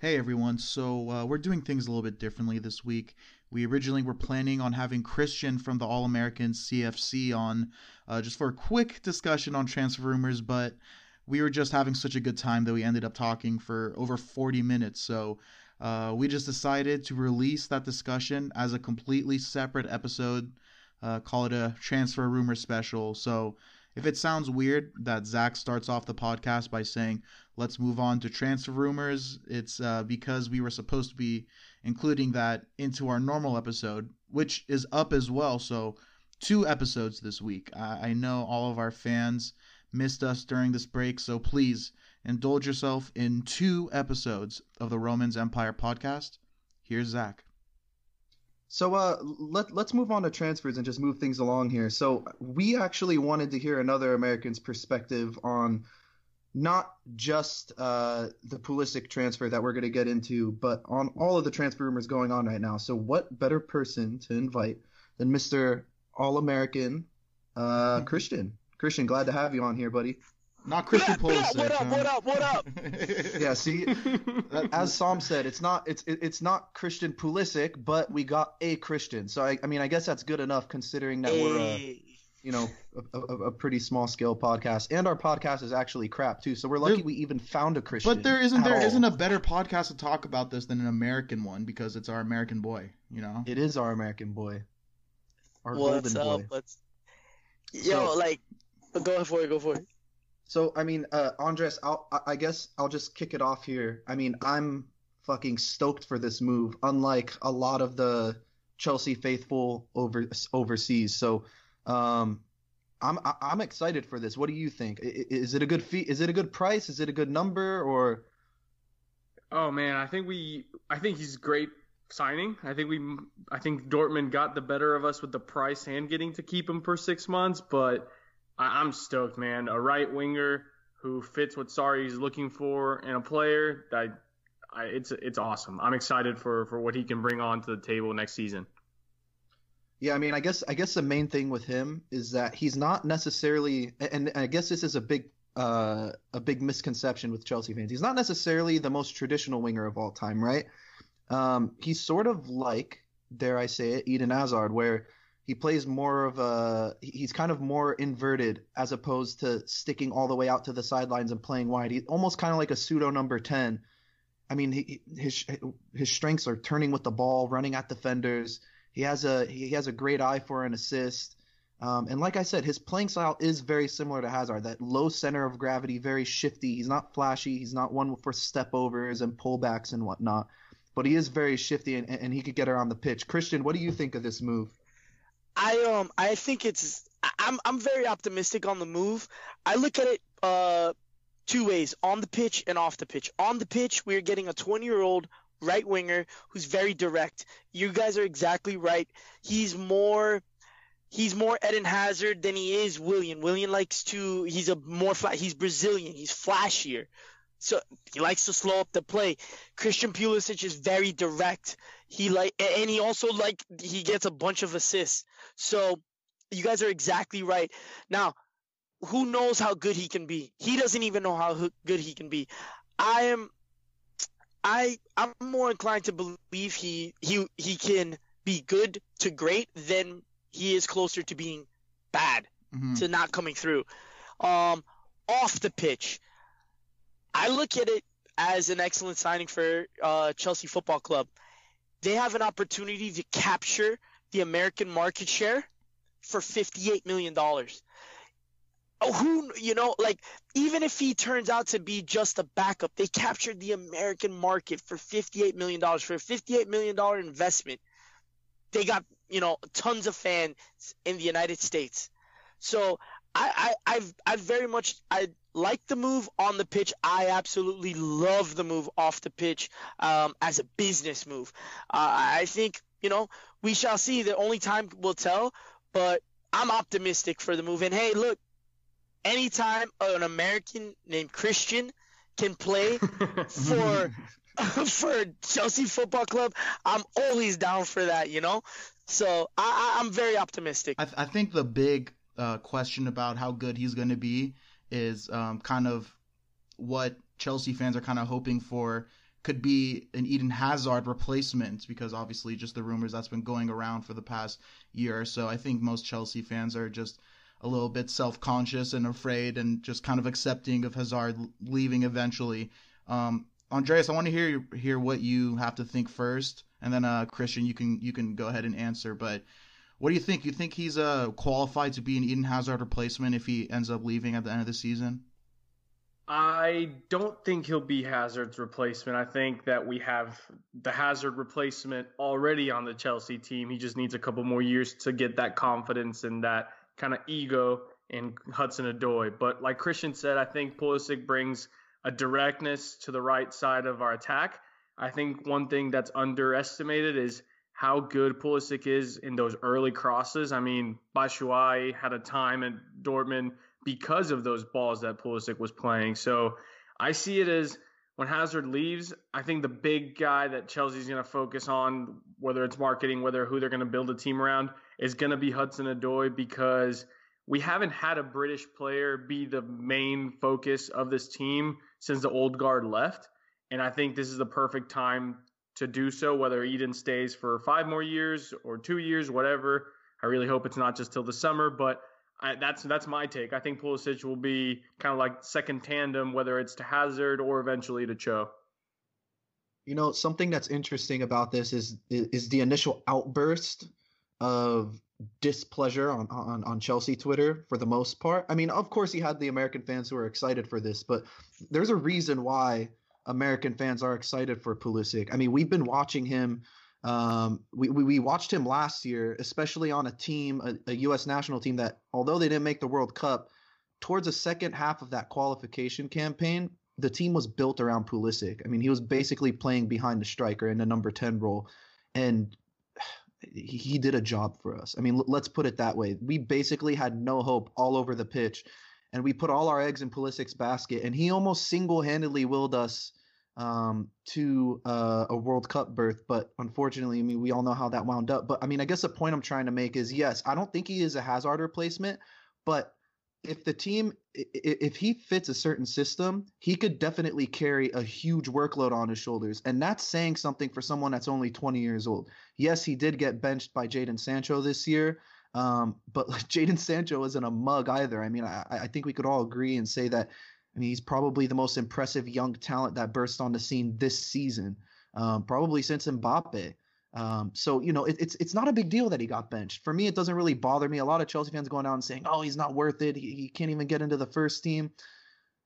Hey everyone, so uh, we're doing things a little bit differently this week. We originally were planning on having Christian from the All American CFC on uh, just for a quick discussion on transfer rumors, but we were just having such a good time that we ended up talking for over 40 minutes. So uh, we just decided to release that discussion as a completely separate episode, uh, call it a transfer rumor special. So if it sounds weird that Zach starts off the podcast by saying, let's move on to transfer rumors, it's uh, because we were supposed to be including that into our normal episode, which is up as well. So, two episodes this week. I, I know all of our fans missed us during this break, so please indulge yourself in two episodes of the Romans Empire podcast. Here's Zach. So uh, let let's move on to transfers and just move things along here. So we actually wanted to hear another American's perspective on not just uh, the Pulisic transfer that we're going to get into, but on all of the transfer rumors going on right now. So what better person to invite than Mr. All American uh, Christian? Christian, glad to have you on here, buddy. Not Christian Pulisic. What up? huh? What up? What up? Yeah, see, uh, as Sam said, it's not it's it- it's not Christian Pulisic, but we got a Christian. So I, I mean, I guess that's good enough considering that we're a, you know a, a, a pretty small scale podcast, and our podcast is actually crap too. So we're lucky There- we even found a Christian. But there isn't at there all. isn't a better podcast to talk about this than an American one because it's our American boy, you know. It is our American boy, our What's golden up? boy. What's yo So- like? Go for it. Go for it. So I mean, uh, Andres, I'll, I- guess I'll just kick it off here. I mean, I'm fucking stoked for this move, unlike a lot of the Chelsea faithful over overseas. So, um, I'm I'm excited for this. What do you think? Is it a good fee? Is it a good price? Is it a good number? Or Oh man, I think we I think he's great signing. I think we I think Dortmund got the better of us with the price and getting to keep him for 6 months, but I, I'm stoked, man. A right winger who fits what Sarri's looking for and a player that I, it's it's awesome. I'm excited for for what he can bring on to the table next season. Yeah, I mean, I guess I guess the main thing with him is that he's not necessarily, and I guess this is a big uh, a big misconception with Chelsea fans. He's not necessarily the most traditional winger of all time, right? Um, he's sort of like, dare I say it, Eden Hazard, where he plays more of a he's kind of more inverted as opposed to sticking all the way out to the sidelines and playing wide. He's almost kind of like a pseudo number ten. I mean, he, his his strengths are turning with the ball, running at defenders. He has a he has a great eye for an assist. Um, and like I said, his playing style is very similar to Hazard. That low center of gravity, very shifty. He's not flashy. He's not one for step overs and pullbacks and whatnot. But he is very shifty and, and he could get around the pitch. Christian, what do you think of this move? I um I think it's I'm I'm very optimistic on the move. I look at it uh two ways, on the pitch and off the pitch. On the pitch, we're getting a 20-year-old right winger who's very direct. You guys are exactly right. He's more he's more Eden Hazard than he is Willian. Willian likes to he's a more flat he's Brazilian. He's flashier. So he likes to slow up the play. Christian Pulisic is very direct. He like and he also like he gets a bunch of assists. So you guys are exactly right. Now, who knows how good he can be? He doesn't even know how good he can be. I am I I'm more inclined to believe he he he can be good to great than he is closer to being bad Mhm. to not coming through. Um, off the pitch, I look at it as an excellent signing for uh, Chelsea Football Club. They have an opportunity to capture the American market share for fifty-eight million dollars. Oh, who you know, like even if he turns out to be just a backup, they captured the American market for fifty-eight million dollars for a fifty-eight million dollar investment. They got you know tons of fans in the United States. So I, I I've I very much I like the move on the pitch. I absolutely love the move off the pitch um, as a business move. Uh, I think you know we shall see. The only time will tell. But I'm optimistic for the move. And hey, look, anytime an American named Christian can play for for Chelsea Football Club, I'm always down for that. You know. So I, I, I'm very optimistic. I, th- I think the big uh, question about how good he's going to be is um, kind of what Chelsea fans are kind of hoping for could be an Eden Hazard replacement because obviously just the rumors that's been going around for the past year or so. I think most Chelsea fans are just a little bit self-conscious and afraid and just kind of accepting of Hazard leaving eventually. Um, Andreas, I want to hear hear what you have to think first, and then uh, Christian, you can you can go ahead and answer. But what do you think? You think he's uh, qualified to be an Eden Hazard replacement if he ends up leaving at the end of the season? I don't think he'll be Hazard's replacement. I think that we have the Hazard replacement already on the Chelsea team. He just needs a couple more years to get that confidence and that kind of ego in Hudson Odoi. But like Christian said, I think Pulisic brings a directness to the right side of our attack. I think one thing that's underestimated is how good Pulisic is in those early crosses. I mean, Batshuayi had a time at Dortmund – because of those balls that Pulisic was playing. So I see it as when Hazard leaves, I think the big guy that Chelsea's going to focus on, whether it's marketing, whether who they're going to build a team around, is going to be Hudson Odoi because we haven't had a British player be the main focus of this team since the old guard left. And I think this is the perfect time to do so, whether Eden stays for five more years or two years, whatever. I really hope it's not just till the summer, but I, that's that's my take. I think Pulisic will be kind of like second tandem, whether it's to Hazard or eventually to Cho. You know, something that's interesting about this is is the initial outburst of displeasure on, on on Chelsea Twitter for the most part. I mean, of course, you had the American fans who are excited for this, but there's a reason why American fans are excited for Pulisic. I mean, we've been watching him um, we, we, we watched him last year, especially on a team, a, a, U.S. national team that, although they didn't make the World Cup, towards the second half of that qualification campaign, the team was built around Pulisic. I mean, he was basically playing behind the striker in the number 10 role, and he, he did a job for us. I mean, l- let's put it that way. We basically had no hope all over the pitch, and we put all our eggs in Pulisic's basket, and he almost single handedly willed us um, to uh, a World Cup berth. But unfortunately, I mean, we all know how that wound up. But I mean, I guess the point I'm trying to make is yes, I don't think he is a Hazard replacement, but if the team if he fits a certain system he could definitely carry a huge workload on his shoulders and that's saying something for someone that's only 20 years old yes he did get benched by Jadon Sancho this year um, but like Jadon Sancho isn't a mug either i mean I, I think we could all agree and say that I mean, he's probably the most impressive young talent that burst on the scene this season, um, probably since Mbappe. Um, so you know, it, it's it's not a big deal that he got benched. For me, it doesn't really bother me. A lot of Chelsea fans going out and saying, "Oh, he's not worth it. He, he can't even get into the first team."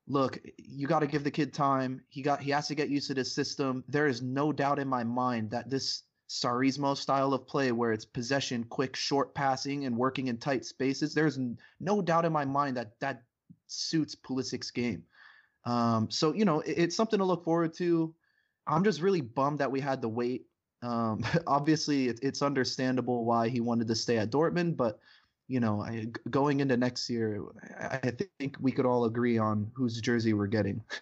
Look, you got to give the kid time. He got he has to get used to this system. There is no doubt in my mind that this Sarrismo style of play, where it's possession, quick, short passing, and working in tight spaces, there's no doubt in my mind that that suits Pulisic's game. Um, so you know, it, it's something to look forward to. I'm just really bummed that we had to wait. Um, obviously, it, it's understandable why he wanted to stay at Dortmund, but you know, I, going into next year, I, I, think we could all agree on whose jersey we're getting.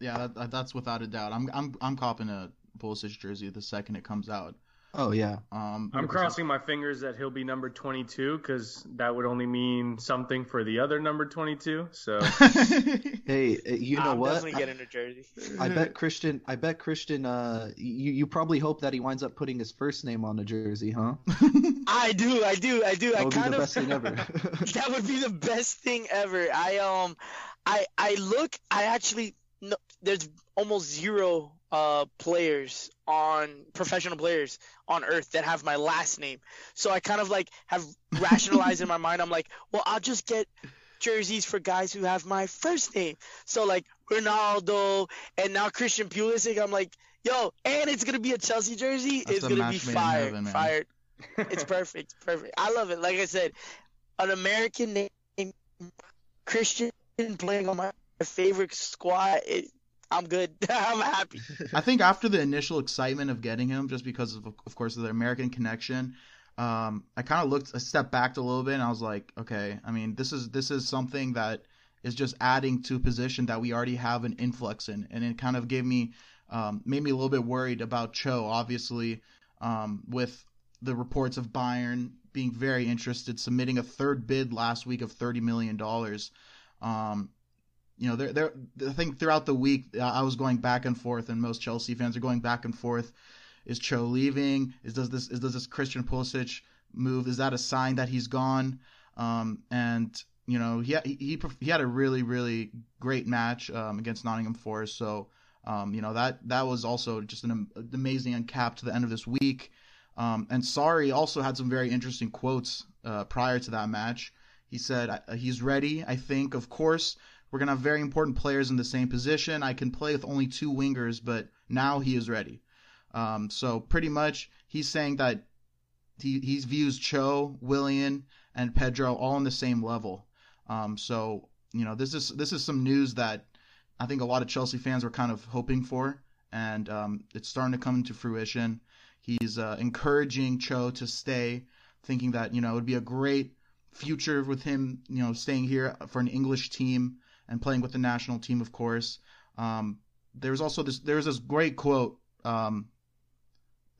Yeah, that, that's without a doubt. I'm I'm I'm copping a Pulisic jersey the second it comes out. Oh yeah. Um, I'm crossing my fingers that he'll be number 22 because that would only mean something for the other number 22. So. hey, uh, you know I'm what? Definitely getting a jersey. I bet Christian. I bet Christian. Uh, you you probably hope that he winds up putting his first name on the jersey, huh? I do. I do. I do. That I would kind be the of. best thing ever. that would be the best thing ever. I um, I I look. I actually no. There's almost zero uh players on professional players on earth that have my last name. So I kind of like have rationalized in my mind. I'm like, well, I'll just get jerseys for guys who have my first name. So like Ronaldo and now Christian Pulisic. I'm like, yo, and it's gonna be a Chelsea jersey. That's it's gonna be match fired, heaven, fired. It's perfect, perfect. I love it. Like I said, an American name, Christian playing on my favorite squad. It, I'm good. I'm happy. I think after the initial excitement of getting him, just because of of course of the American connection, um, I kind of looked, I stepped back a little bit, and I was like, okay, I mean, this is this is something that is just adding to a position that we already have an influx in, and it kind of gave me, um, made me a little bit worried about Cho. Obviously, um, with the reports of Bayern being very interested, submitting a third bid last week of thirty million dollars. Um, you know, there, there. I think throughout the week, I was going back and forth, and most Chelsea fans are going back and forth. Is Cho leaving? Is does this is does this Christian Pulisic move? Is that a sign that he's gone? Um, and you know, he he he had a really really great match um, against Nottingham Forest. So um, you know that that was also just an, amazing uncap to the end of this week. Um, and Sarri also had some very interesting quotes uh, prior to that match. He said he's ready. I think, of course, we're gonna have very important players in the same position. I can play with only two wingers, but now he is ready. Um, so pretty much, he's saying that he he views Cho, Willian, and Pedro all on the same level. Um, so you know, this is this is some news that I think a lot of Chelsea fans were kind of hoping for, and um, it's starting to come into fruition. He's uh, encouraging Cho to stay, thinking that you know it would be a great future with him, you know, staying here for an English team and playing with the national team, of course. Um, there was also this. There was this great quote um,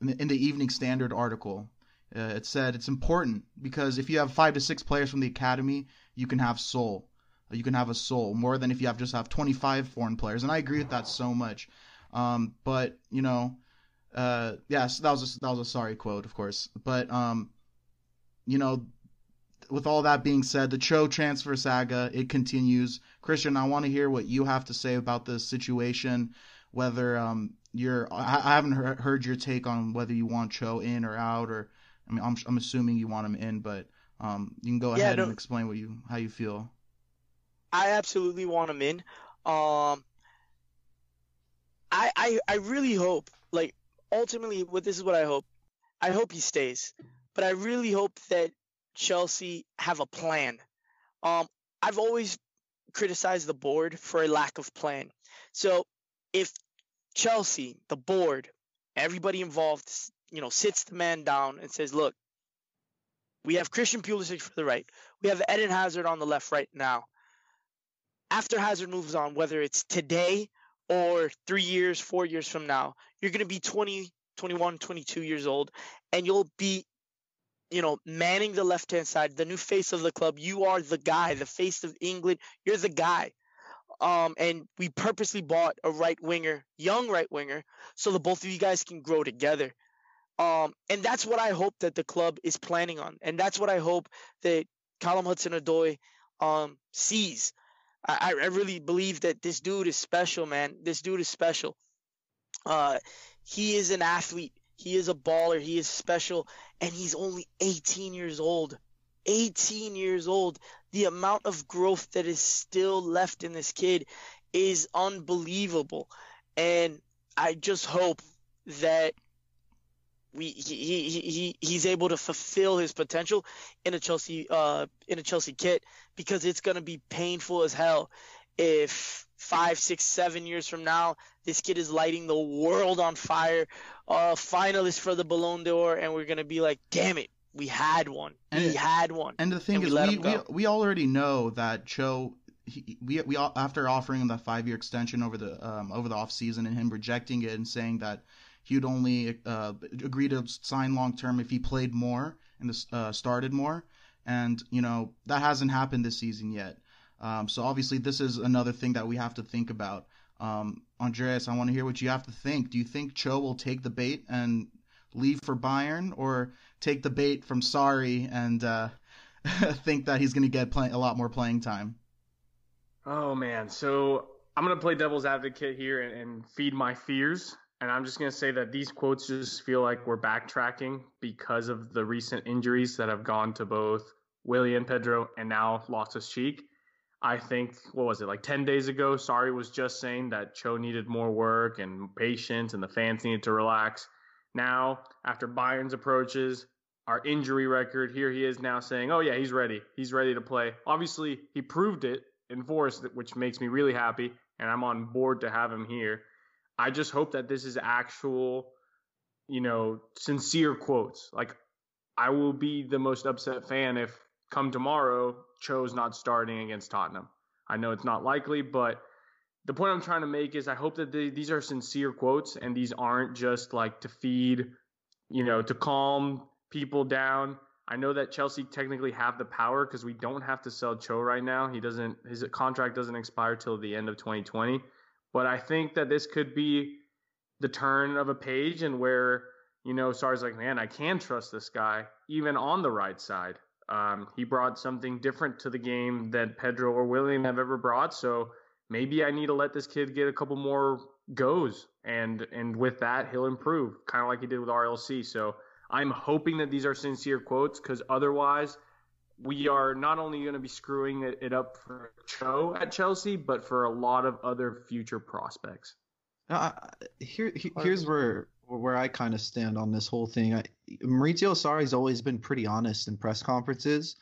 in, the, in, the, Evening Standard article. Uh, it said it's important because if you have five to six players from the academy, you can have soul. You can have a soul more than if you have just have 25 foreign players, and I agree with that so much. Um, but you know, uh, yes, that was a, that was a Sarri quote, of course. But um, you know, with all that being said, the Cho transfer saga it continues. Christian, I want to hear what you have to say about this situation. Whether um, you're, I, I haven't heard your take on whether you want Cho in or out, or I mean, I'm, I'm assuming you want him in, but um, you can go yeah, ahead no, and explain what you how you feel. I absolutely want him in. Um, I, I I really hope, like, ultimately, what this is what I hope. I hope he stays, but I really hope that Chelsea have a plan. Um, I've always criticized the board for a lack of plan. So if Chelsea, the board, everybody involved, you know, sits the man down and says, "Look, we have Christian Pulisic for the right. We have Eden Hazard on the left right now. After Hazard moves on, whether it's today or three years, four years from now, you're going to be 20, 21, 22 years old, and you'll be you know, manning the left hand side, the new face of the club. You are the guy, the face of England. You're the guy. Um, and we purposely bought a right winger, young right winger, so that both of you guys can grow together. Um, and that's what I hope that the club is planning on, and that's what I hope that Callum Hudson-Odoi um, sees. I, I really believe that this dude is special, man. This dude is special. Uh, he is an athlete. He is a baller. He is special, and he's only 18 years old. 18 years old. The amount of growth that is still left in this kid is unbelievable. And I just hope that we he, he, he he's able to fulfill his potential in a Chelsea uh in a Chelsea kit because it's gonna be painful as hell if five, six, seven years from now, this kid is lighting the world on fire, uh, finalist for the Ballon d'Or, and we're gonna be like, damn it, we had one, and we it, had one. And the thing and is, we, we, we already know that Cho. He, we we after offering him that five year extension over the um, over the off season and him rejecting it and saying that he would only uh, agree to sign long term if he played more and uh, started more, and you know that hasn't happened this season yet. Um, so obviously, this is another thing that we have to think about. Um, Andreas, I want to hear what you have to think. Do you think Cho will take the bait and leave for Bayern, or take the bait from Sarri and uh, think that he's going to get play- a lot more playing time? Oh man, so I'm going to play devil's advocate here and, and feed my fears. And I'm just going to say that these quotes just feel like we're backtracking because of the recent injuries that have gone to both Willie and Pedro and now Loftus-Cheek. I think what was it like 10 days ago? Sarri was just saying that Cho needed more work and patience, and the fans needed to relax. Now, after Bayern's approaches, our injury record, here he is now saying, "Oh yeah, he's ready. He's ready to play." Obviously, he proved it in Forest, which makes me really happy, and I'm on board to have him here. I just hope that this is actual, you know, sincere quotes. Like, I will be the most upset fan if come tomorrow Cho's not starting against Tottenham. I know it's not likely, but the point I'm trying to make is I hope that they, these are sincere quotes and these aren't just like to feed, you know, to calm people down. I know that Chelsea technically have the power because we don't have to sell Cho right now. He doesn't his contract doesn't expire till the end of 2020. But I think that this could be the turn of a page and where you know Sarri's like, man, I can trust this guy even on the right side. Um, he brought something different to the game that Pedro or Willian have ever brought. So maybe I need to let this kid get a couple more goes, and and with that he'll improve, kind of like he did with RLC. So I'm hoping that these are sincere quotes because otherwise we are not only going to be screwing it, it, up for Cho at Chelsea, but for a lot of other future prospects. Uh, here, here's where where I kind of stand on this whole thing. I, Maurizio Sarri's always been pretty honest in press conferences.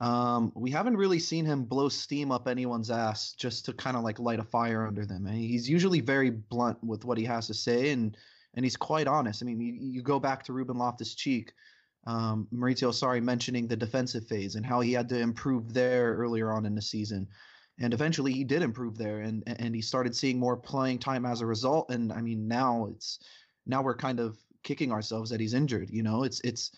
Um, we haven't really seen him blow steam up anyone's ass just to kind of like light a fire under them. And he's usually very blunt with what he has to say, and and he's quite honest. I mean, you, you go back to Ruben Loftus Cheek, um, Maurizio Sarri mentioning the defensive phase and how he had to improve there earlier on in the season. And eventually he did improve there and and he started seeing more playing time as a result. And I mean now it's now we're kind of kicking ourselves that he's injured. You know, it's it's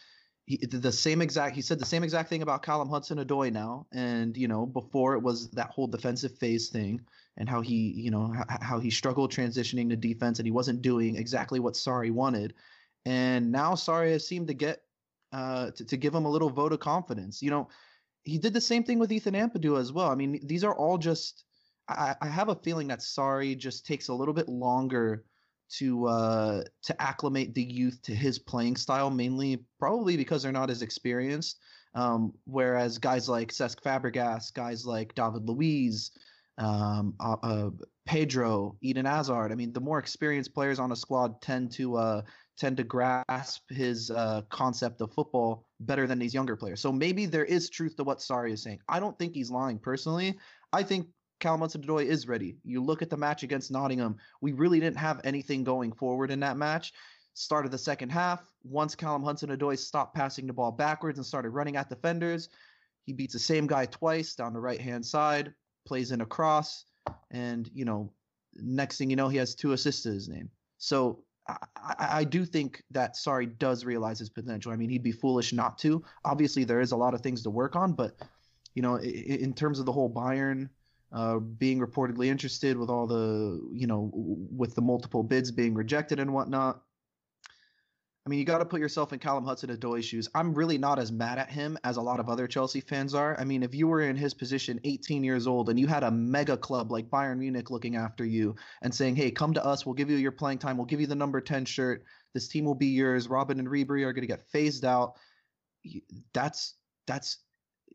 he, the same exact. He said the same exact thing about Callum Hudson-Odoi now, and you know before it was that whole defensive phase thing and how he you know h- how he struggled transitioning to defense and he wasn't doing exactly what Sarri wanted, and now Sarri has seemed to get uh, to, to give him a little vote of confidence. You know, he did the same thing with Ethan Ampadu as well. I mean, these are all just. I, I have a feeling that Sarri just takes a little bit longer to uh, to acclimate the youth to his playing style, mainly probably because they're not as experienced. Um, whereas guys like Cesc Fabregas, guys like David Luiz, um, uh, uh, Pedro, Eden Hazard. I mean, the more experienced players on a squad tend to uh, tend to grasp his uh, concept of football better than these younger players. So maybe there is truth to what Sarri is saying. I don't think he's lying personally. I think Callum Hudson-Odoi is ready. You look at the match against Nottingham, we really didn't have anything going forward in that match. Started the second half. Once Callum Hudson-Odoi stopped passing the ball backwards and started running at defenders, he beats the same guy twice down the right hand side, plays in a cross, and you know, next thing you know, he has two assists to his name. So I, I, do think that Sarri does realize his potential. I mean, he'd be foolish not to. Obviously, there is a lot of things to work on, but you know, in, in terms of the whole Bayern uh, being reportedly interested with all the you know with the multiple bids being rejected and whatnot. I mean, you got to put yourself in Callum Hudson-Odoi's shoes. I'm really not as mad at him as a lot of other Chelsea fans are. I mean, if you were in his position, 18 years old, and you had a mega club like Bayern Munich looking after you and saying, "Hey, come to us. We'll give you your playing time. We'll give you the number 10 shirt. This team will be yours. Robben and Ribery are going to get phased out." That's that's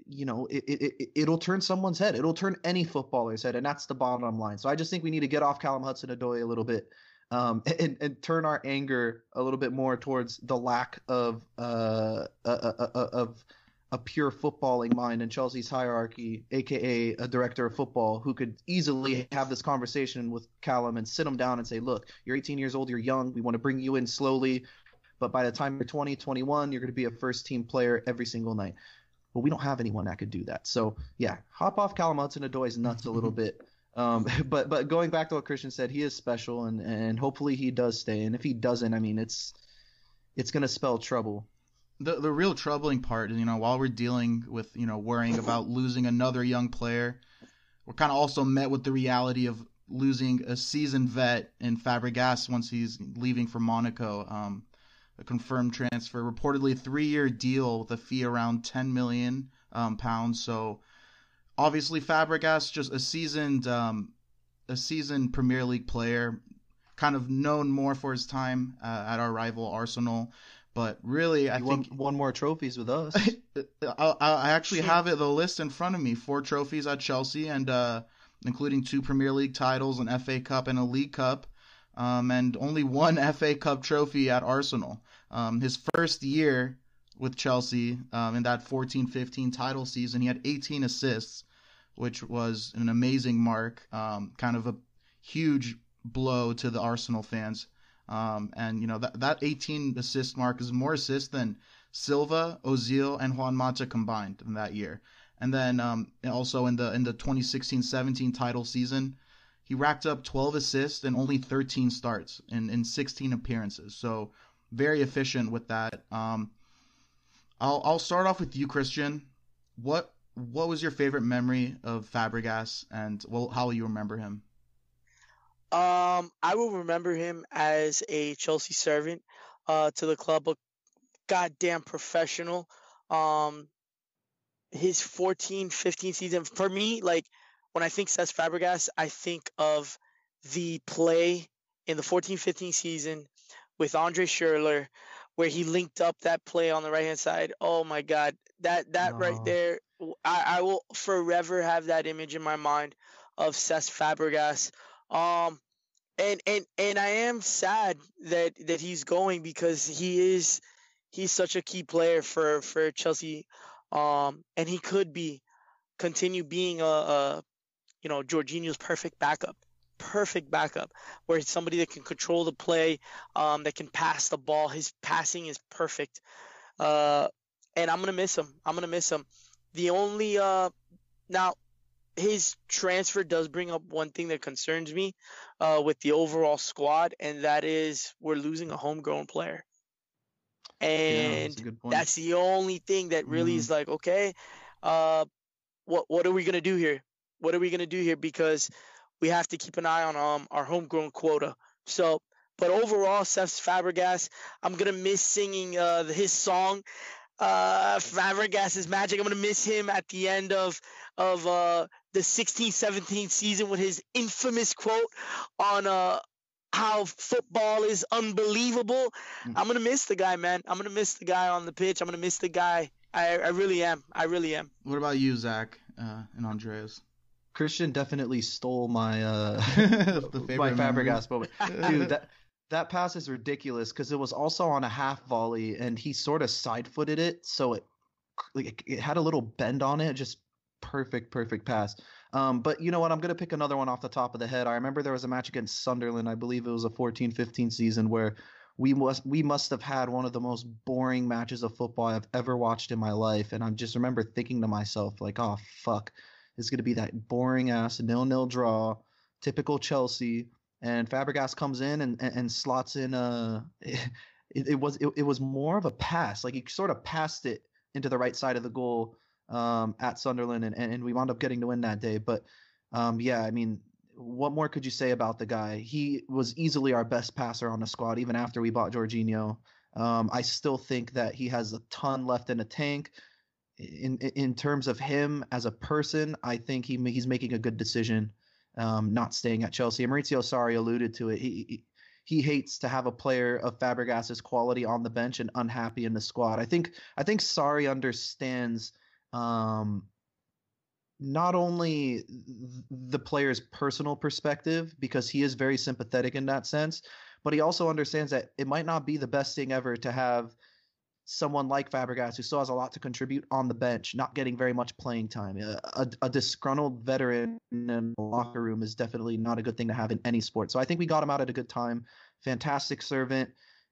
you know, it, it, it, will turn someone's head. It'll turn any footballer's head, and that's the bottom line. So I just think we need to get off Callum Hudson-Odoi a little bit um, and, and turn our anger a little bit more towards the lack of uh, uh, uh, uh, of a pure footballing mind in Chelsea's hierarchy, aka a director of football who could easily have this conversation with Callum and sit him down and say, "Look, you're 18 years old, you're young. We want to bring you in slowly, but by the time you're 20, 21, you're going to be a first team player every single night." But we don't have anyone that could do that. So yeah, hop off Callum Hudson-Odoi's nuts a little bit. Um, but but going back to what Christian said, he is special, and and hopefully he does stay. And if he doesn't, I mean, it's it's gonna spell trouble. The the real troubling part is, you know, while we're dealing with you know worrying about losing another young player, we're kind of also met with the reality of losing a seasoned vet in Fabregas once he's leaving for Monaco. Um, a confirmed transfer, reportedly three-year deal with a fee around 10 million um, pounds. So obviously Fabregas just a seasoned um, a seasoned Premier League player, kind of known more for his time uh, at our rival Arsenal. But really, I he think won, won more trophies with us. I, I, actually have it the list in front of me: four trophies at Chelsea, and uh, including two Premier League titles, an FA Cup, and a League Cup, um, and only one FA Cup trophy at Arsenal. Um, his first year with Chelsea um, in that 14-15 title season, he had 18 assists, which was an amazing mark. Um, kind of a huge blow to the Arsenal fans. Um, and you know that that 18 assist mark is more assists than Silva, Ozil, and Juan Mata combined in that year. And then um, also in the in the 2016-17 title season, he racked up 12 assists and only 13 starts in, in 16 appearances. So very efficient with that. Um, I'll I'll start off with you, Christian. What what was your favorite memory of Fabregas, and well, how will you remember him? Um, I will remember him as a Chelsea servant uh, to the club, a goddamn professional. Um, his 14, 15 season for me, like when I think Cesc Fabregas, I think of the play in the 14, 15 season with Andre Schurrle, where he linked up that play on the right hand side. Oh my God, that that right there, I, I will forever have that image in my mind of Cesc Fabregas. Um, and and and I am sad that that he's going because he is he's such a key player for for Chelsea. Um, and he could be continue being a, a you know Jorginho's perfect backup, perfect backup, where it's somebody that can control the play, um, that can pass the ball. His passing is perfect. Uh, and I'm gonna miss him. I'm gonna miss him. The only uh, now his transfer does bring up one thing that concerns me uh, with the overall squad, and that is we're losing a homegrown player. And yeah, that's, that's, the only thing that really mm-hmm. is like, okay, uh, what what are we gonna do here? What are we gonna do here? Because we have to keep an eye on um, our homegrown quota. So, but overall, Cesc Fabregas, I'm gonna miss singing uh, his song uh, Fabregas is magic. I'm gonna miss him at the end of of uh, the 16-17 season with his infamous quote on uh, how football is unbelievable. Mm. I'm gonna miss the guy, man. I'm gonna miss the guy on the pitch. I'm gonna miss the guy. I, I really am. I really am. What about you, Zach uh, and Andreas? Christian definitely stole my uh, my Fabregas moment, dude. That that pass is ridiculous because it was also on a half volley and he sort of side footed it, so it like it had a little bend on it. Just perfect, perfect pass. Um, but you know what? I'm gonna pick another one off the top of the head. I remember there was a match against Sunderland. I believe it was a 14-15 season where we must we must have had one of the most boring matches of football I've ever watched in my life. And I just remember thinking to myself, like, oh fuck, it's gonna be that boring ass nil nil draw, typical Chelsea and Fabregas comes in and, and, and slots in a. It, it was it, it, was more of a pass, like he sort of passed it into the right side of the goal um, at Sunderland, and, and we wound up getting to win that day. But um, yeah, I mean, what more could you say about the guy? He was easily our best passer on the squad, even after we bought Jorginho. Um, I still think that he has a ton left in the tank. In in terms of him as a person, I think he he's making a good decision um, not staying at Chelsea. Maurizio Sarri alluded to it. He, he hates to have a player of Fabregas's quality on the bench and unhappy in the squad. I think I think Sarri understands um, not only the player's personal perspective because he is very sympathetic in that sense, but he also understands that it might not be the best thing ever to have someone like Fabregas, who still has a lot to contribute on the bench, not getting very much playing time. A, a, a, disgruntled veteran in the locker room is definitely not a good thing to have in any sport. So I think we got him out at a good time. Fantastic servant.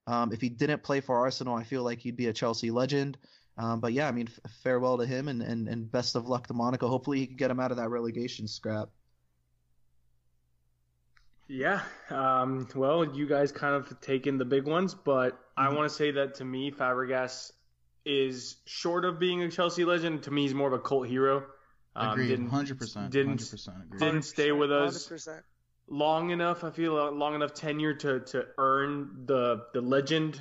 Um, if he didn't play for Arsenal, I feel like he'd be a Chelsea legend. Um, but yeah, I mean, f- farewell to him and, and, and best of luck to Monaco. Hopefully, he can get him out of that relegation scrap. Yeah. Um, well, you guys kind of taken the big ones, but mm-hmm. I want to say that to me, Fabregas is short of being a Chelsea legend. To me, he's more of a cult hero. Um, Agreed. Hundred percent. Didn't 100% agree. didn't stay with us 100%. long enough. I feel uh, long enough tenure to to earn the the legend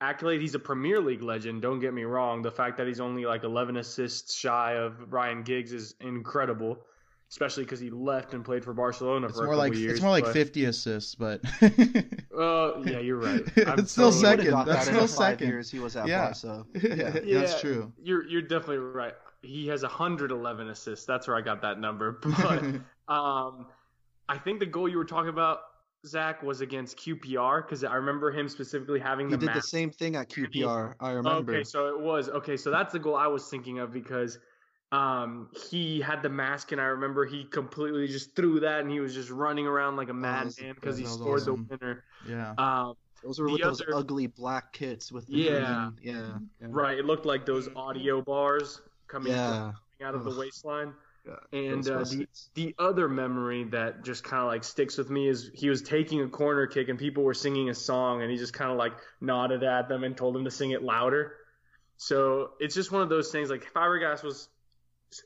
accolade. He's a Premier League legend. Don't get me wrong. The fact that he's only like 11 assists shy of Ryan Giggs is incredible especially because he left and played for Barcelona it's for a more couple like years. it's more like but, 50 assists, but uh, yeah, you're right. I'm it's still second. That's that still second. Years he was at yeah. Barca. Yeah. yeah, that's true. You're you're definitely right. He has 111 assists. That's where I got that number. But um, I think the goal you were talking about. Zach was against QPR because I remember him specifically having the. He did the same thing at QPR. I remember. Okay, so it was okay. So that's the goal I was thinking of because um, he had the mask, and I remember he completely just threw that, and he was just running around like a madman because he scored awesome. the winner. Yeah. Um, those were with those ugly black kits with the yeah, green. yeah, yeah, right. It looked like those audio bars coming, yeah. coming out of the waistline. Yeah, and uh, the the other memory that just kind of like sticks with me is he was taking a corner kick and people were singing a song and he just kind of like nodded at them and told them to sing it louder. So it's just one of those things. Like Fabregas was,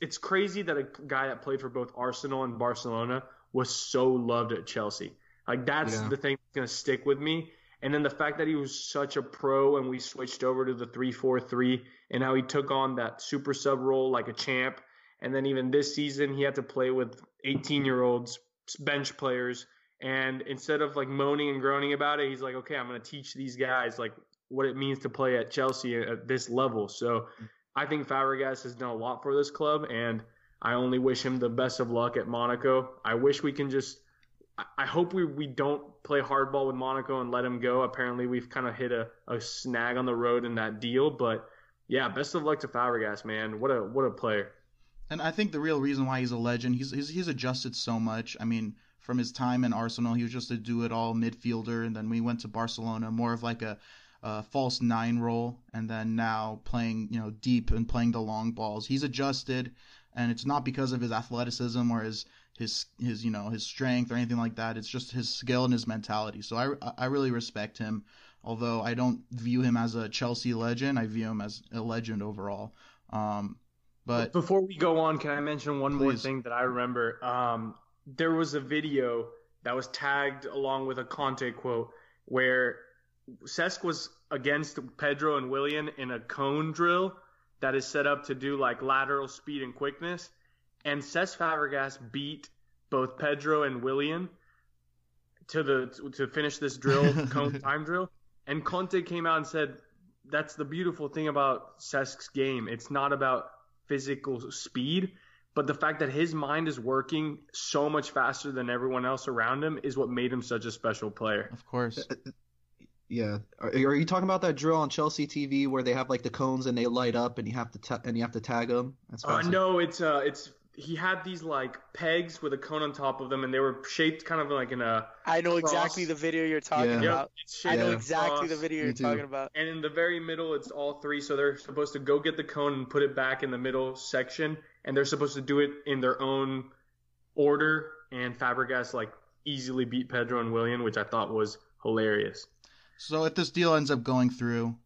it's crazy that a guy that played for both Arsenal and Barcelona was so loved at Chelsea. Like that's Yeah. the thing that's gonna stick with me. And then the fact that he was such a pro and we switched over to the three four three and how he took on that super sub role like a champ. And then even this season he had to play with 18 year olds, bench players. And instead of like moaning and groaning about it, he's like, okay, I'm gonna teach these guys like what it means to play at Chelsea at this level. So I think Fabregas has done a lot for this club, and I only wish him the best of luck at Monaco. I wish we can just. I- hope we, we don't play hardball with Monaco and let him go. Apparently, we've kind of hit a, a snag on the road in that deal. But yeah, best of luck to Fabregas, man. What a what a player. And I think the real reason why he's a legend, he's he's, he's adjusted so much. I mean, from his time in Arsenal, he was just a do-it-all midfielder, and then we went to Barcelona, more of like a, a false nine role, and then now playing you know deep and playing the long balls. He's adjusted, and it's not because of his athleticism or his his his you know his strength or anything like that. It's just his skill and his mentality. So I I really respect him. Although I don't view him as a Chelsea legend, I view him as a legend overall. Um, but before we go on, can I mention one more thing that I remember? Um, there was a video that was tagged along with a Conte quote where Cesc was against Pedro and Willian in a cone drill that is set up to do like lateral speed and quickness, and Cesc Fabregas beat both Pedro and Willian to the to finish this drill cone time drill, and Conte came out and said that's the beautiful thing about Cesc's game. It's not about physical speed, but the fact that his mind is working so much faster than everyone else around him is what made him such a special player. of course. Uh, Yeah, are, are you talking about that drill on Chelsea TV where they have like the cones and they light up and you have to ta- and you have to tag them? That's Uh, no, it's uh, it's he had these like pegs with a cone on top of them, and they were shaped kind of like in a. I know Cross. exactly the video you're talking Yeah. Yep, about. it's I shaped know like a exactly the video you're talking about. And in the very middle, it's all three. So they're supposed to go get the cone and put it back in the middle section, and they're supposed to do it in their own order. And Fabregas like easily beat Pedro and Willian, which I thought was hilarious. So if this deal ends up going through,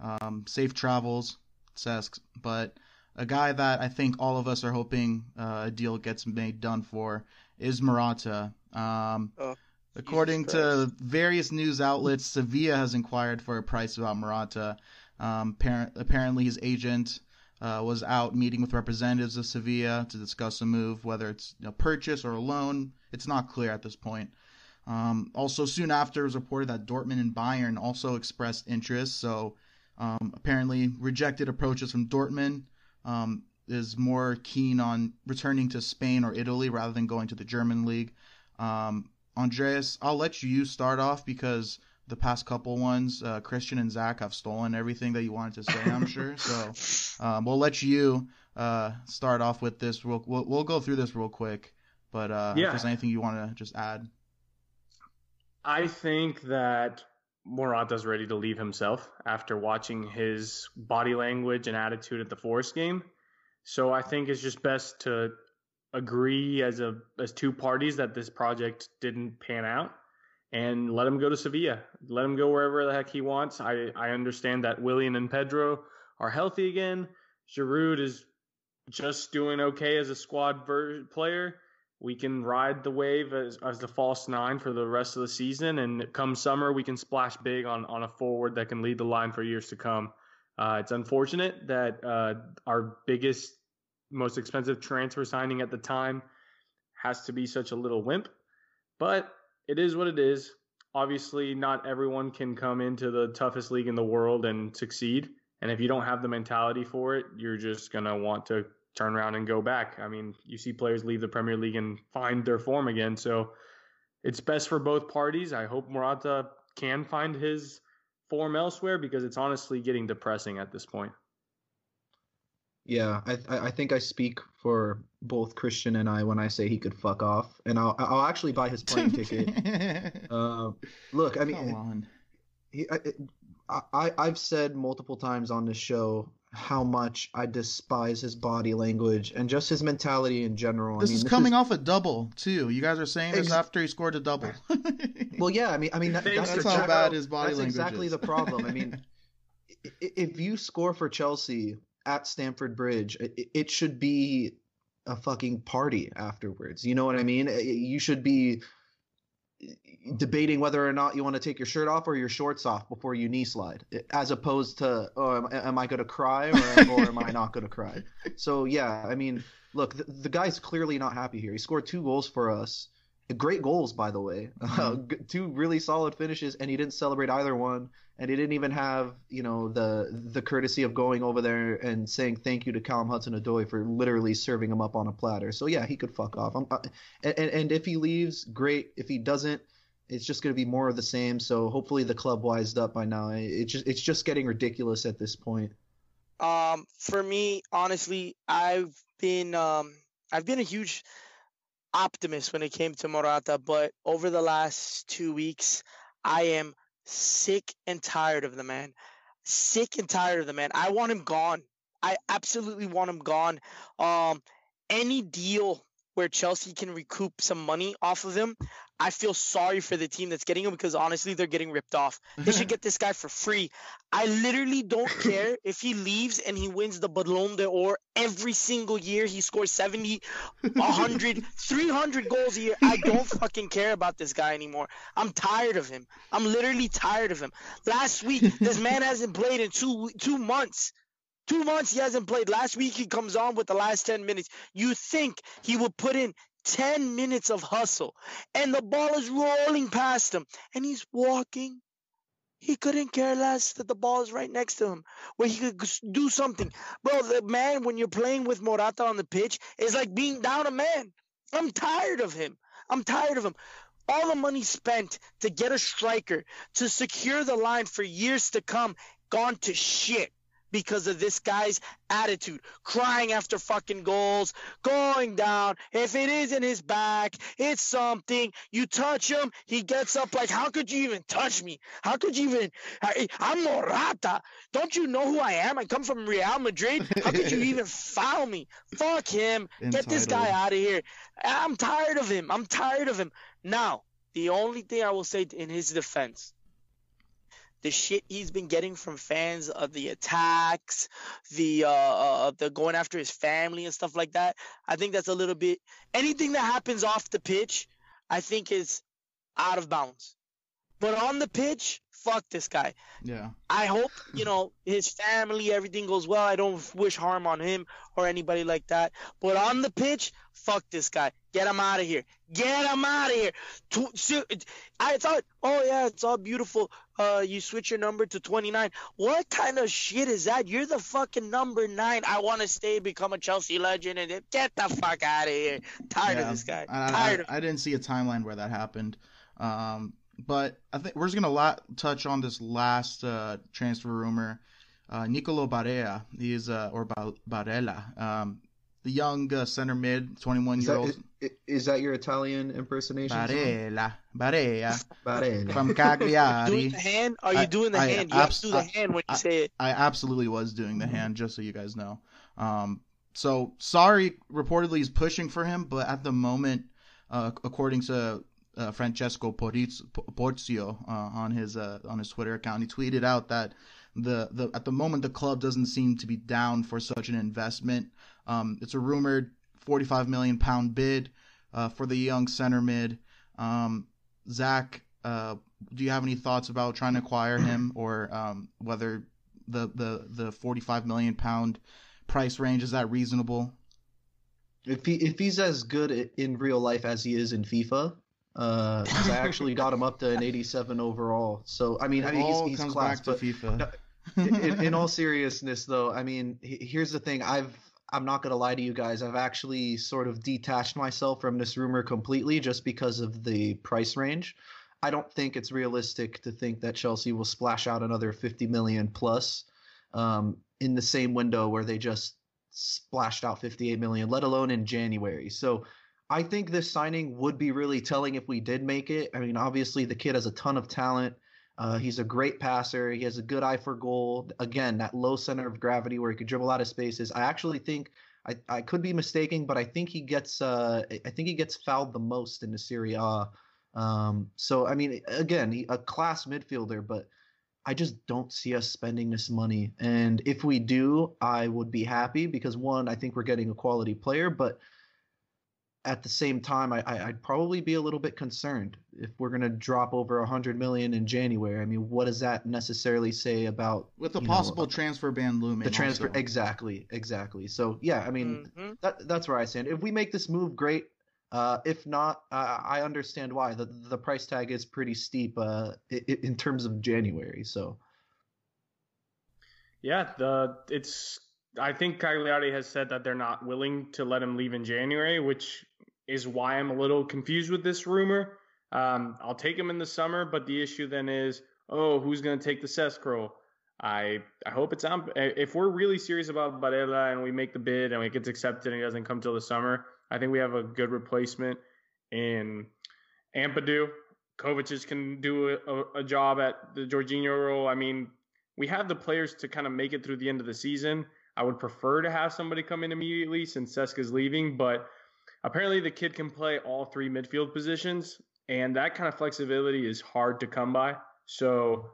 um, safe travels, Cesc. But a guy that I think all of us are hoping uh, a deal gets made done for is Morata. Um, Oh, according to various news outlets, Sevilla has inquired for a price about Morata. Um, apparent, apparently, his agent uh, was out meeting with representatives of Sevilla to discuss a move, whether it's a purchase or a loan. It's not clear at this point. Um, also, soon after, it was reported that Dortmund and Bayern also expressed interest. So, um, apparently, rejected approaches from Dortmund um, is more keen on returning to Spain or Italy rather than going to the German league. Um, Andreas, I'll let you start off because the past couple ones, uh, Christian and Zach have stolen everything that you wanted to say. I'm sure. So um, we'll let you uh, start off with this. Real, we'll, we'll go through this real quick. But uh, Yeah. if there's anything you want to just add. I think that Morata's ready to leave himself after watching his body language and attitude at the Forest game. So I think it's just best to agree as a as two parties that this project didn't pan out and let him go to Sevilla. Let him go wherever the heck he wants. I I understand that Willian and Pedro are healthy again. Giroud is just doing okay as a squad ver- player we can ride the wave as, as the false nine for the rest of the season. And come summer, we can splash big on, on a forward that can lead the line for years to come. Uh, it's unfortunate that uh, our biggest, most expensive transfer signing at the time has to be such a little wimp, but it is what it is. Obviously, not everyone can come into the toughest league in the world and succeed. And if you don't have the mentality for it, you're just going to want to turn around and go back. I mean, you see players leave the Premier League and find their form again. So it's best for both parties. I hope Morata can find his form elsewhere because it's honestly getting depressing at this point. Yeah, I I I think I speak for both Christian and I when I say he could fuck off, and I'll I'll actually buy his plane ticket. Uh, look, I Come mean, on. he, I, I I've said multiple times on this show how much I despise his body language and just his mentality in general. This I mean, is coming off a double too. You guys are saying this Ex- after he scored a double. Well, yeah, I mean, I mean that, that's, That's how bad his body that's language exactly is. the problem. I mean, if you score for Chelsea at Stamford Bridge, it, it should be a fucking party afterwards. You know what I mean? You should be debating whether or not you want to take your shirt off or your shorts off before you knee slide, as opposed to, oh, am, am I going to cry or, or am I not going to cry? So yeah, I mean, look, the, the, guy's clearly not happy here. He scored two goals for us, great goals by the way, mm-hmm. two really solid finishes, and he didn't celebrate either one, and he didn't even have you know the the courtesy of going over there and saying thank you to Callum Hudson-Odoi for literally serving him up on a platter. So yeah, he could fuck off. Uh, and, and if he leaves, great. If he doesn't it's just going to be more of the same. So hopefully the club wised up by now. It's just it's just getting ridiculous at this point. Um, for me, honestly, I've been um I've been a huge optimist when it came to Morata, but over the last two weeks, I am sick and tired of the man. Sick and tired of the man. I want him gone. I absolutely want him gone. Um, any deal where Chelsea can recoup some money off of him, I feel sorry for the team that's getting him because honestly, they're getting ripped off. They should get this guy for free. I literally don't care if he leaves and he wins the Ballon d'Or every single year. He scores 70, 100, 300 goals a year. I don't fucking care about this guy anymore. I'm tired of him. I'm literally tired of him. Last week, this man hasn't played in two two months. Two months he hasn't played. Last week he comes on with the last 10 minutes. You think he will put in 10 minutes of hustle and the ball is rolling past him and he's walking. He couldn't care less that the ball is right next to him where he could do something. Bro, the man, when you're playing with Morata on the pitch, is like being down a man. I'm tired of him. I'm tired of him. All the money spent to get a striker to secure the line for years to come gone to shit because of this guy's attitude, crying after fucking goals, going down. If it isn't his back, it's something. You touch him, he gets up like, how could you even touch me? How could you even? I'm Morata. Don't you know who I am? I come from Real Madrid. How could you even foul me? Fuck him. Entitled. Get this guy out of here. I'm tired of him. I'm tired of him. Now, the only thing I will say in his defense the shit he's been getting from fans of the attacks, the uh, uh, the going after his family and stuff like that. I think that's a little bit anything that happens off the pitch, I think is out of bounds. But on the pitch, fuck this guy. Yeah. I hope, you know, his family, everything goes well. I don't wish harm on him or anybody like that. But on the pitch, fuck this guy. Get him out of here. Get him out of here. I thought, oh yeah, it's all beautiful. Uh, you switch your number to 29. What kind of shit is that? You're the fucking number nine. I want to stay, become a Chelsea legend, and get the fuck out of here. Tired yeah, of this guy. I, Tired. I, I, didn't see a timeline where that happened. Um, but I think we're just gonna lot, touch on this last uh, transfer rumor. Uh, Nicolo Barella, he's uh, or Barella, um, the young uh, center mid, 21 year old. Is, is that your Italian impersonation? Barella, Barella, Barella. from Cagliari. doing the hand? Are you I, doing the I, hand? You abs- have to do the hand when you I, say it. I absolutely was doing the mm-hmm. hand, just so you guys know. Um, so Sarri, reportedly is pushing for him, but at the moment, uh, according to uh, Francesco Porzio uh, on his uh, on his Twitter account. He tweeted out that the the at the moment the club doesn't seem to be down for such an investment. Um, it's a rumored 45 million pound bid uh, for the young center mid. Um, Zach, uh, do you have any thoughts about trying to acquire him, or um, whether the the the 45 million pound price range is that reasonable? If he if he's as good in real life as he is in FIFA, uh, I actually got him up to an 87 overall. So I mean, it I mean, he's, he's class, back to FIFA. in, in, all seriousness, though, I mean, here's the thing. I've I'm not gonna lie to you guys. I've actually sort of detached myself from this rumor completely just because of the price range. I don't think it's realistic to think that Chelsea will splash out another 50 million plus um, in the same window where they just splashed out 58 million, let alone in January. So I think this signing would be really telling if we did make it. I mean, obviously the kid has a ton of talent. Uh, he's a great passer. He has a good eye for goal. Again, that low center of gravity where he could dribble out of spaces. I actually think I, I could be mistaken, but I think he gets uh, I think he gets fouled the most in the Serie A. Um, so I mean, again, he, a class midfielder, but I just don't see us spending this money. And if we do, I would be happy because one, I think we're getting a quality player, but at the same time, I, I would probably be a little bit concerned if we're going to drop over a hundred million in January. I mean, what does that necessarily say about with the possible know, transfer ban looming? The transfer, also. exactly, exactly. So yeah, I mean, Mhm. that that's where I stand. If we make this move, great. Uh, if not, uh, I understand why. the The price tag is pretty steep uh, in, in terms of January. So Yeah, the it's. I think Cagliari has said that they're not willing to let him leave in January, which is why I'm a little confused with this rumor. Um, I'll take him in the summer, but the issue then is, oh, who's going to take the cess? I I hope it's on. If we're really serious about Barella and we make the bid and it gets accepted and he doesn't come till the summer, I think we have a good replacement in Ampadu. Kovacic can do a, a job at the Jorginho role. I mean, we have the players to kind of make it through the end of the season. I would prefer to have somebody come in immediately since Cesc's leaving, but apparently the kid can play all three midfield positions, and that kind of flexibility is hard to come by. So,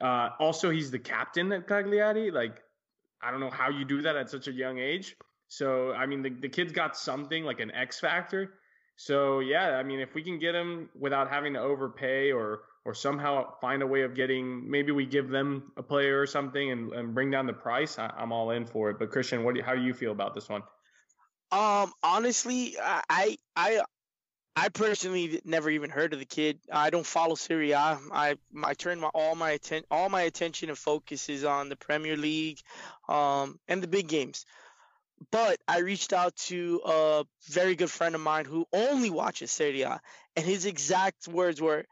uh, also he's the captain at Cagliari. Like, I don't know how you do that at such a young age. So, I mean, the, the kid's got something like an X factor. So, yeah, I mean, if we can get him without having to overpay or or somehow find a way of getting maybe we give them a player or something and, and bring down the price, I, am all in for it. But Christian, what do, how do you feel about this one? Um, honestly, I I I personally never even heard of the kid. I don't follow Serie A. I I turn my all my atten- all my attention and focus is on the Premier League, um, and the big games. But I reached out to a very good friend of mine who only watches Serie A, and his exact words were,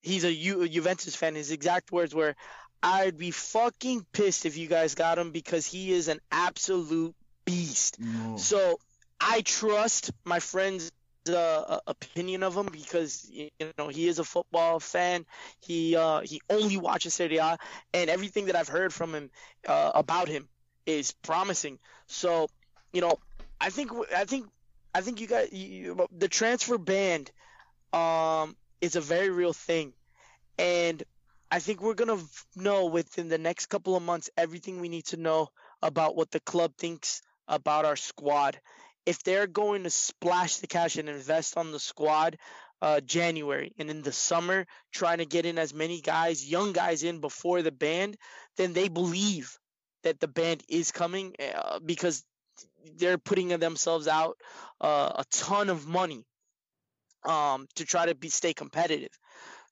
he's a, Ju- Juventus fan. His exact words were, "I'd be fucking pissed if you guys got him because he is an absolute beast." No. So I trust my friend's uh, opinion of him because you know he is a football fan. He uh, he only watches Serie A, and everything that I've heard from him uh, about him is promising. So you know, I think I think I think you got you, the transfer ban um, is a very real thing, and I think we're gonna know within the next couple of months everything we need to know about what the club thinks about our squad. If they're going to splash the cash and invest on the squad uh, January and in the summer trying to get in as many guys, young guys in before the band, then they believe that the band is coming uh, because they're putting themselves out uh, a ton of money um, to try to be stay competitive.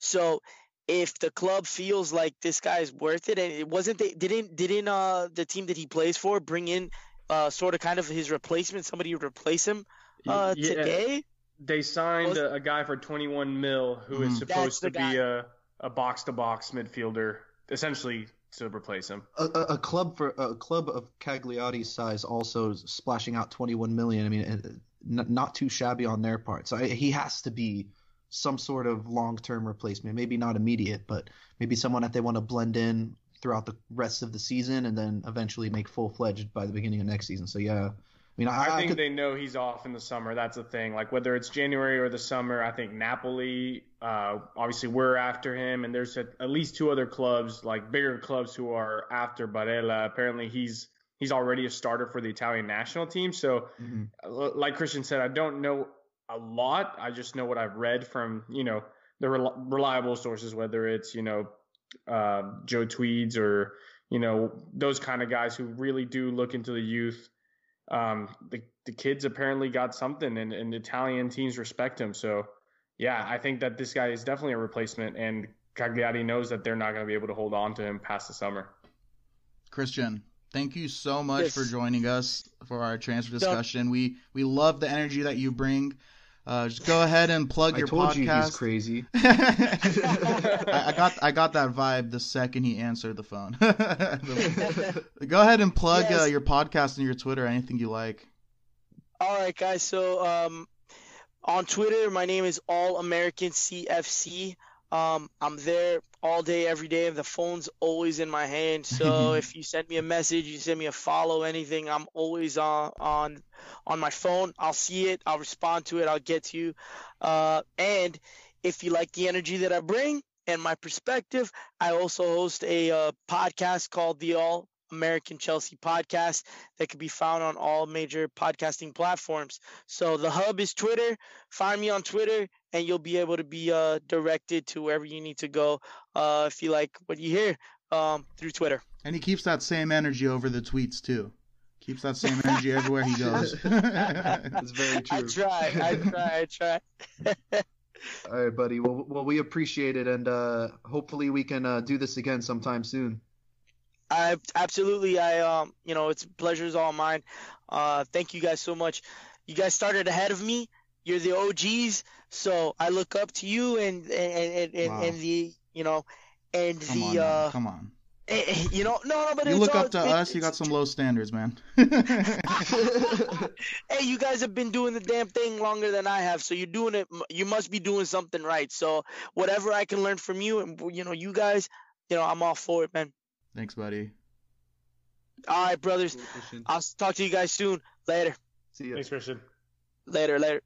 So if the club feels like this guy is worth it, and it wasn't they didn't didn't uh the team that he plays for bring in uh sort of kind of his replacement, somebody to replace him uh Yeah, today. They signed Was- a, a guy for 21 mil who is Mhm. supposed to the be a a box to box midfielder, essentially to replace him. a, a, a club for a club of Cagliari's size also is splashing out 21 million. I mean, uh, n- not too shabby on their part. So I, he has to be some sort of long-term replacement. Maybe not immediate, but maybe someone that they want to blend in throughout the rest of the season and then eventually make full-fledged by the beginning of next season. So yeah, I mean, I, I I think could, they know he's off in the summer. That's the thing. Like whether it's January or the summer, I think Napoli. Uh, obviously, we're after him, and there's at, at least two other clubs, like bigger clubs, who are after Barella. Apparently, he's he's already a starter for the Italian national team. So, Mhm. like Christian said, I don't know a lot. I just know what I've read from you know the rel- reliable sources, whether it's you know uh, Joe Tweeds or you know those kind of guys who really do look into the youth um, the the kids apparently got something, and, and Italian teams respect him. So, yeah, I think that this guy is definitely a replacement, and Cagliari knows that they're not going to be able to hold on to him past the summer. Christian, thank you so much Yes. for joining us for our transfer discussion. We we love the energy that you bring. Uh, just go ahead and plug I your told you he's podcast. crazy. I, I got I got that vibe the second he answered the phone. go ahead and plug uh, your podcast and your Twitter, anything you like. All right, guys. So um, on Twitter, my name is All American CFC. Um, I'm there all day, every day. The phone's always in my hand. So if you send me a message, you send me a follow, anything, I'm always on on on my phone. I'll see it. I'll respond to it. I'll get to you. Uh, and if you like the energy that I bring, and my perspective. I also host a uh, podcast called the All American Chelsea podcast that can be found on all major podcasting platforms. So the hub is Twitter. Find me on Twitter, and you'll be able to be uh, directed to wherever you need to go uh, if you like what you hear um, through Twitter. And he keeps that same energy over the tweets too. Keeps that same energy everywhere he goes. That's very true. I try. I try. I try. All right, buddy. Well, well, we appreciate it, and uh, hopefully we can uh, do this again sometime soon. I absolutely. I um, you know, it's pleasure's all mine. Uh, thank you guys so much. You guys started ahead of me. You're the OGs, so I look up to you and and and, Wow. and the you know and come the now, uh, come on. eh, eh, you know, no, no, but You it's look all, up to it- us. You got some low standards, man. Hey, you guys have been doing the damn thing longer than I have, so you're doing it. You must be doing something right. So whatever I can learn from you, and you know, you guys, you know, I'm all for it, man. Thanks, buddy. All right, brothers. Cool, I'll talk to you guys soon. Later. See ya. Thanks, Christian. Later. Later.